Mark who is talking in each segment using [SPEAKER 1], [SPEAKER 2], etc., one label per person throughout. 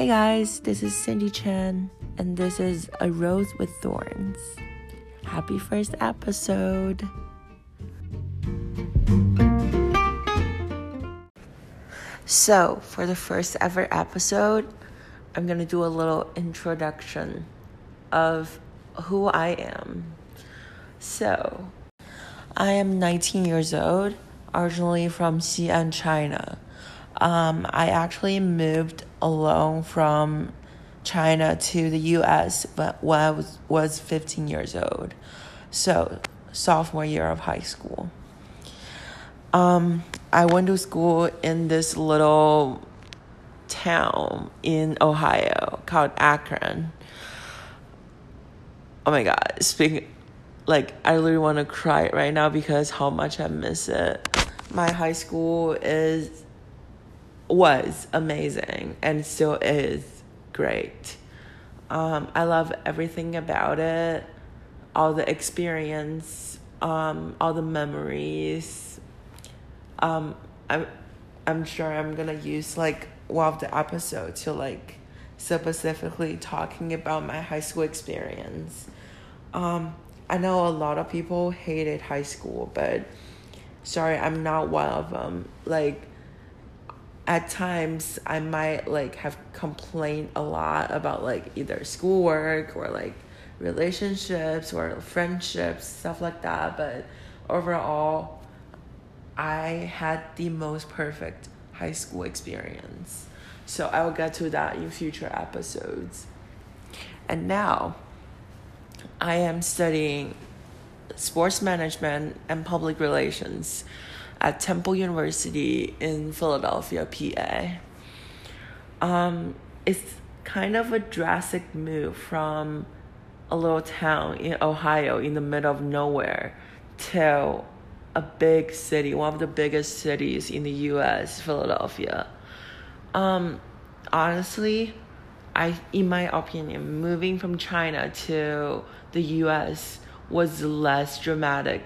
[SPEAKER 1] Hey guys, this is Cindy Chen, and this is A Rose with Thorns. Happy first episode! So, for the first ever episode, I'm gonna do a little introduction of who I am. So, I am 19 years old, originally from Xi'an, China. Um, I actually moved alone from China to the US when I was, was 15 years old. So, sophomore year of high school. Um, I went to school in this little town in Ohio called Akron. Oh my god, speaking like I literally want to cry right now because how much I miss it. My high school is was amazing and still is great. Um, I love everything about it, all the experience, um, all the memories. Um, I'm, I'm sure I'm gonna use like one of the episodes to like specifically talking about my high school experience. Um, I know a lot of people hated high school, but sorry, I'm not one of them. Like, at times I might like have complained a lot about like either schoolwork or like relationships or friendships, stuff like that. But overall, I had the most perfect high school experience. So I will get to that in future episodes. And now I am studying sports management and public relations at Temple University in Philadelphia, PA. Um, it's kind of a drastic move from a little town in Ohio in the middle of nowhere to a big city, one of the biggest cities in the US, Philadelphia. Um, honestly, I, in my opinion, moving from China to the US was less dramatic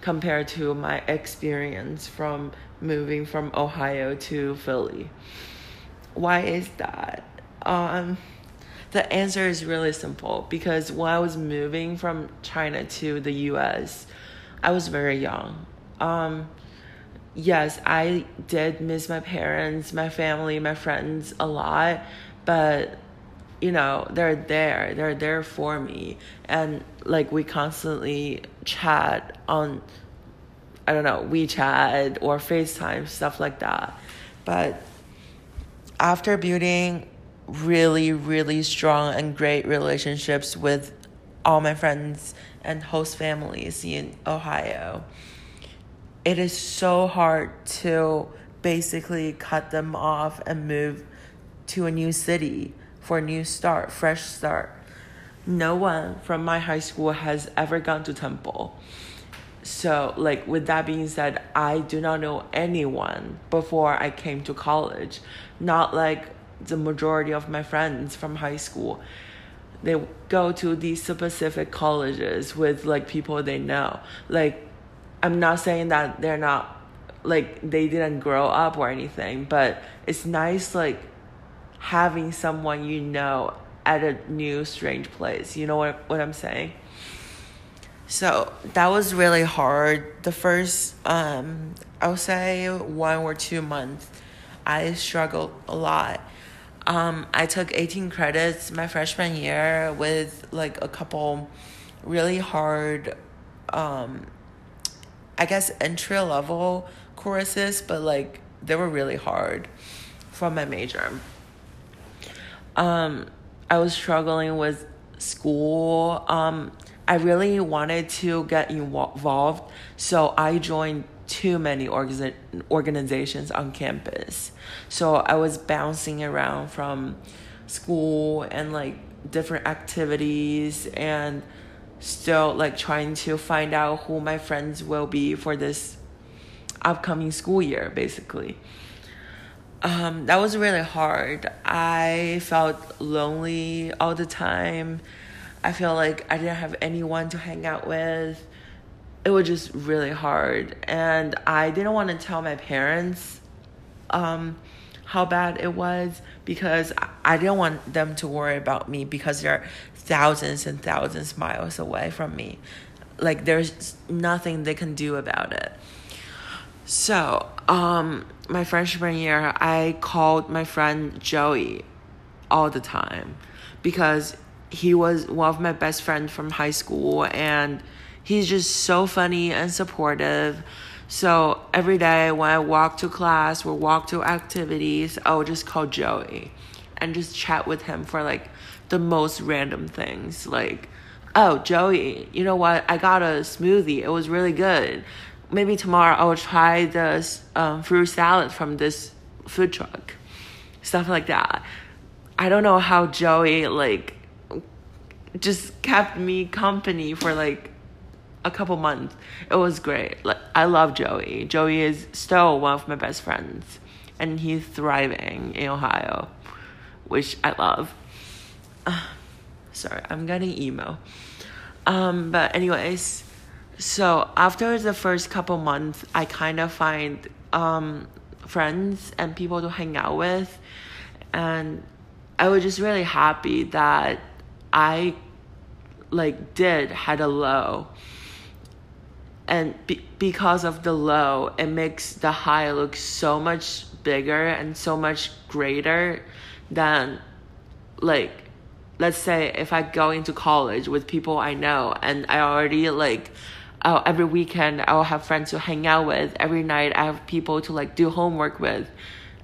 [SPEAKER 1] compared to my experience from moving from Ohio to Philly. Why is that? Um, the answer is really simple because when I was moving from China to the US, I was very young. Um, yes, I did miss my parents, my family, my friends a lot, but you know, they're there. They're there for me. And like we constantly chat on I don't know, WeChat or FaceTime, stuff like that. But after building really, really strong and great relationships with all my friends and host families in Ohio, it is so hard to basically cut them off and move to a new city for a new start, fresh start. No one from my high school has ever gone to Temple. So, like, with that being said, I do not know anyone before I came to college. Not like the majority of my friends from high school. They go to these specific colleges with like people they know. Like, I'm not saying that they're not like they didn't grow up or anything, but it's nice like having someone you know at a new strange place. You know what what I'm saying? So that was really hard. The first um I would say one or two months I struggled a lot. Um I took 18 credits my freshman year with like a couple really hard um I guess entry level courses, but like they were really hard for my major. Um, I was struggling with school. Um, I really wanted to get involved, so I joined too many orga- organizations on campus. So I was bouncing around from school and like different activities and still like trying to find out who my friends will be for this upcoming school year basically um, that was really hard i felt lonely all the time i feel like i didn't have anyone to hang out with it was just really hard and i didn't want to tell my parents um, how bad it was because I didn't want them to worry about me because they're thousands and thousands miles away from me. Like there's nothing they can do about it. So, um, my freshman year, I called my friend Joey all the time because he was one of my best friends from high school and he's just so funny and supportive. So every day when I walk to class or walk to activities, I would just call Joey and just chat with him for like the most random things. Like, oh, Joey, you know what? I got a smoothie. It was really good. Maybe tomorrow I will try this um, fruit salad from this food truck. Stuff like that. I don't know how Joey like just kept me company for like a couple months. It was great. Like I love Joey. Joey is still one of my best friends and he's thriving in Ohio, which I love. Uh, sorry, I'm getting emo. Um, but anyways, so after the first couple months, I kind of find um, friends and people to hang out with, and I was just really happy that I like did had a low. And be- because of the low it makes the high look so much bigger and so much greater than like let's say if i go into college with people i know and i already like oh, every weekend i'll have friends to hang out with every night i have people to like do homework with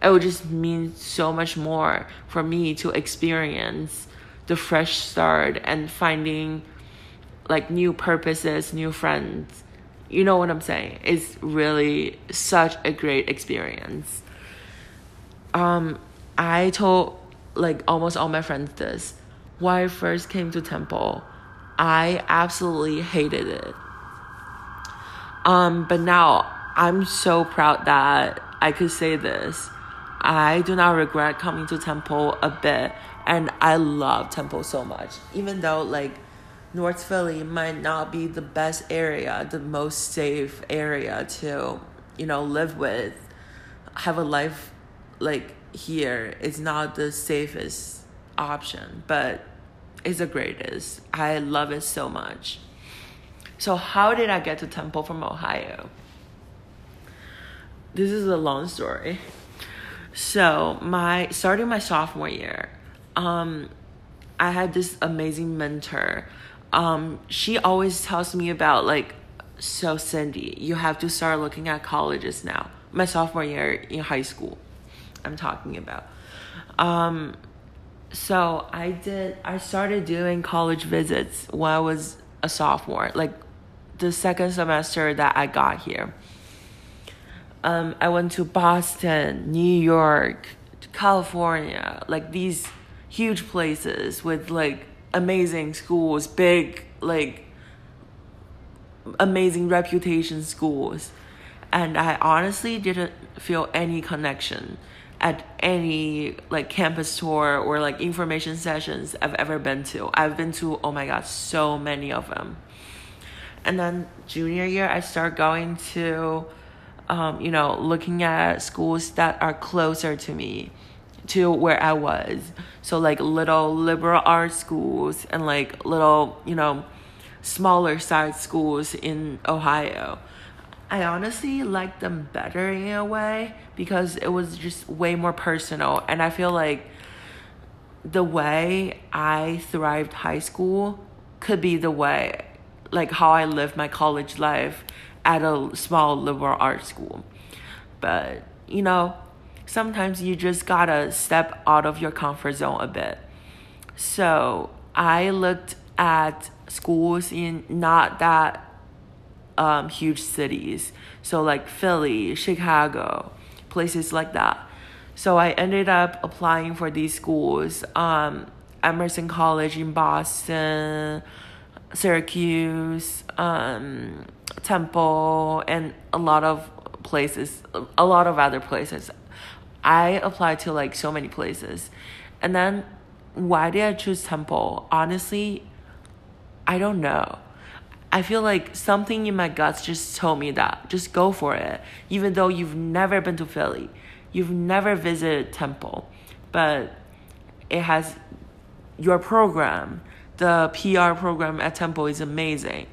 [SPEAKER 1] it would just mean so much more for me to experience the fresh start and finding like new purposes, new friends. You know what I'm saying? It's really such a great experience. Um, I told like almost all my friends this. When I first came to Temple, I absolutely hated it. Um, but now I'm so proud that I could say this. I do not regret coming to Temple a bit, and I love Temple so much. Even though like North Philly might not be the best area, the most safe area to, you know, live with, have a life like here is not the safest option, but it's the greatest. I love it so much. So how did I get to Temple from Ohio? This is a long story. So my starting my sophomore year, um, I had this amazing mentor. Um, she always tells me about like, so Cindy, you have to start looking at colleges now. My sophomore year in high school, I'm talking about. Um, so I did. I started doing college visits when I was a sophomore, like the second semester that I got here. Um, I went to Boston, New York, California, like these huge places with like amazing schools, big, like amazing reputation schools. And I honestly didn't feel any connection at any like campus tour or like information sessions I've ever been to. I've been to, oh my god, so many of them. And then junior year, I start going to um, you know, looking at schools that are closer to me, to where I was. So like little liberal arts schools and like little, you know, smaller size schools in Ohio. I honestly like them better in a way because it was just way more personal and I feel like the way I thrived high school could be the way like how I lived my college life at a small liberal arts school. But, you know, sometimes you just gotta step out of your comfort zone a bit. So I looked at schools in not that um, huge cities. So, like Philly, Chicago, places like that. So I ended up applying for these schools. Um, Emerson College in Boston, Syracuse, um, Temple, and a lot of places, a lot of other places. I applied to like so many places. And then why did I choose Temple? Honestly, I don't know. I feel like something in my guts just told me that just go for it, even though you've never been to Philly. you've never visited temple, but it has your program. The PR program at Temple is amazing,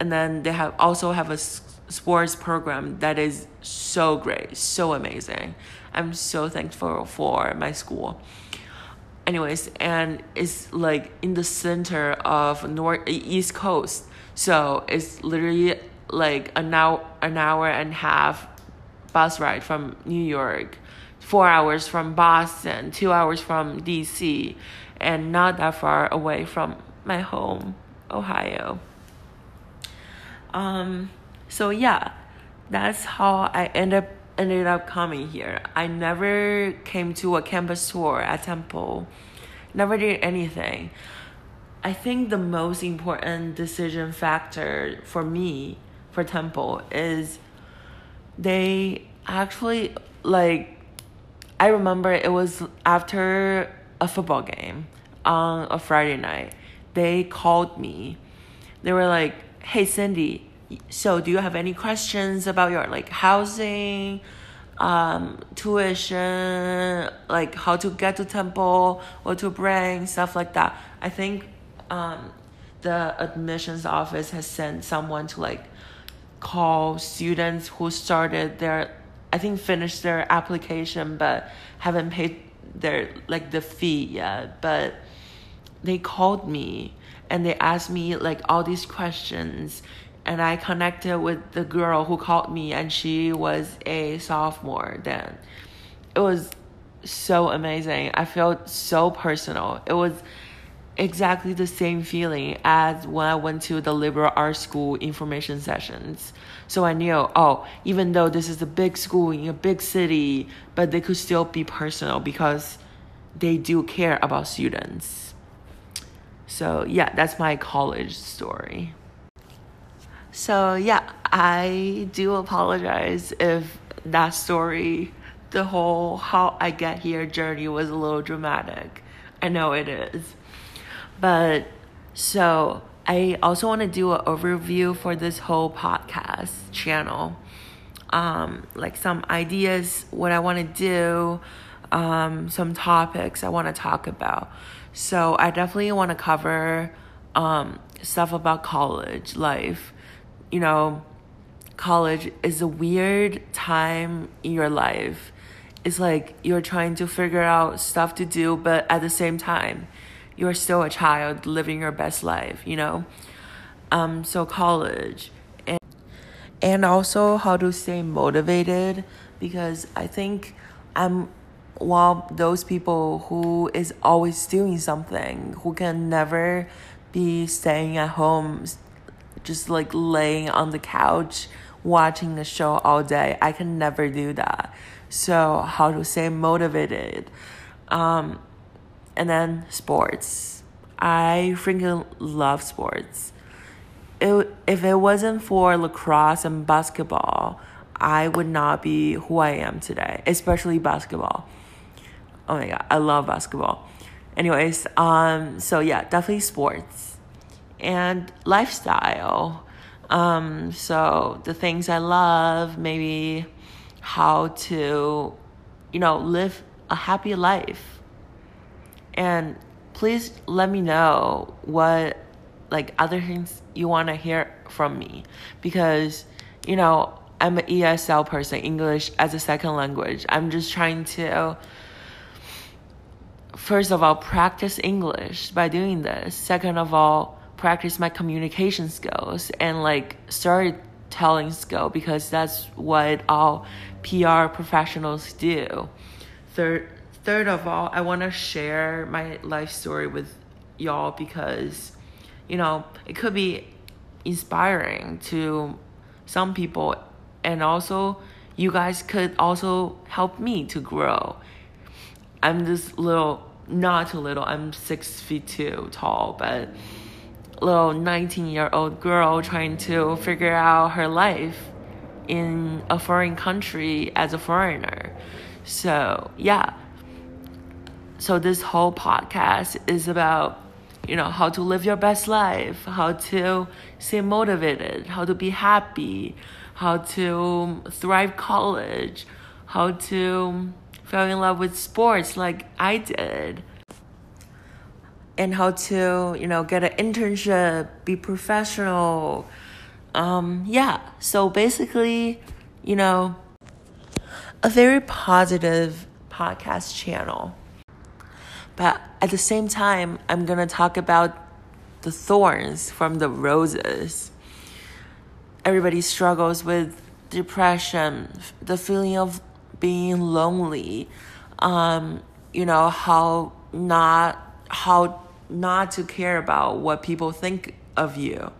[SPEAKER 1] and then they have also have a sports program that is so great, so amazing. I'm so thankful for my school. Anyways, and it's like in the center of north east coast, so it's literally like an hour an hour and a half bus ride from New York, four hours from Boston, two hours from DC, and not that far away from my home, Ohio. Um, so yeah, that's how I ended up ended up coming here. I never came to a campus tour at Temple. Never did anything. I think the most important decision factor for me for Temple is they actually like I remember it was after a football game on a Friday night. They called me. They were like, "Hey Cindy, so do you have any questions about your like housing, um, tuition, like how to get to Temple, what to bring, stuff like that?" I think um, the admissions office has sent someone to like call students who started their I think finished their application but haven't paid their like the fee yet but they called me and they asked me like all these questions and I connected with the girl who called me and she was a sophomore then. It was so amazing. I felt so personal. It was exactly the same feeling as when I went to the liberal arts school information sessions. So I knew, oh, even though this is a big school in a big city, but they could still be personal because they do care about students. So yeah, that's my college story. So yeah, I do apologize if that story, the whole how I get here journey was a little dramatic. I know it is. But so I also want to do an overview for this whole podcast channel. Um, like some ideas, what I want to do, um, some topics I want to talk about. So I definitely want to cover um, stuff about college life. You know, college is a weird time in your life. It's like you're trying to figure out stuff to do, but at the same time, you're still a child living your best life, you know? Um, so college and and also how to stay motivated because I think I'm of those people who is always doing something, who can never be staying at home just like laying on the couch watching the show all day. I can never do that. So how to stay motivated. Um, and then sports. I freaking love sports. It, if it wasn't for lacrosse and basketball, I would not be who I am today, especially basketball. Oh my god, I love basketball. Anyways, um, so yeah, definitely sports and lifestyle. Um, so the things I love, maybe how to, you know, live a happy life and please let me know what like other things you want to hear from me because you know I'm an ESL person, English as a second language. I'm just trying to first of all practice English by doing this. Second of all, practice my communication skills and like storytelling skill because that's what all PR professionals do. Third third of all, I want to share my life story with y'all because, you know, it could be inspiring to some people, and also you guys could also help me to grow. I'm this little, not too little, I'm six feet two tall, but little 19 year old girl trying to figure out her life in a foreign country as a foreigner. So, yeah so this whole podcast is about you know how to live your best life how to stay motivated how to be happy how to thrive college how to fell in love with sports like I did. And how to, you know, get an internship, be professional. Um, yeah. So basically, you know, a very positive podcast channel. But at the same time, I'm going to talk about the thorns from the roses. Everybody struggles with depression, the feeling of being lonely, um, you know, how not how not to care about what people think of you.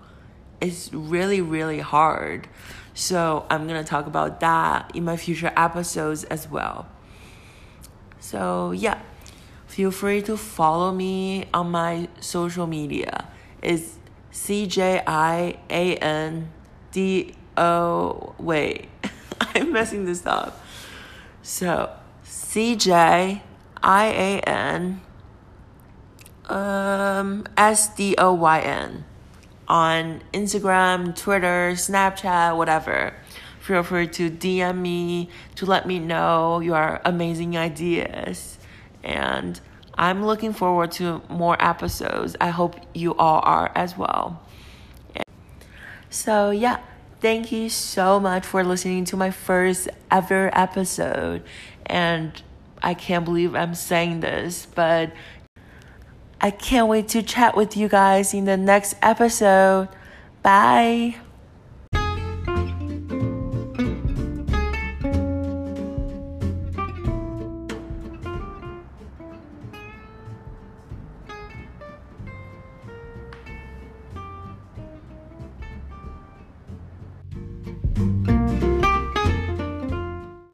[SPEAKER 1] It's really, really hard. So I'm gonna talk about that in my future episodes as well. So yeah, feel free to follow me on my social media. It's C J I A N D O. Wait, I'm messing this up. So C J I A N um S D O Y N on Instagram, Twitter, Snapchat, whatever. Feel free to DM me to let me know your amazing ideas. And I'm looking forward to more episodes. I hope you all are as well. So, yeah, thank you so much for listening to my first ever episode. And I can't believe I'm saying this, but I can't wait to chat with you guys in the next episode. Bye.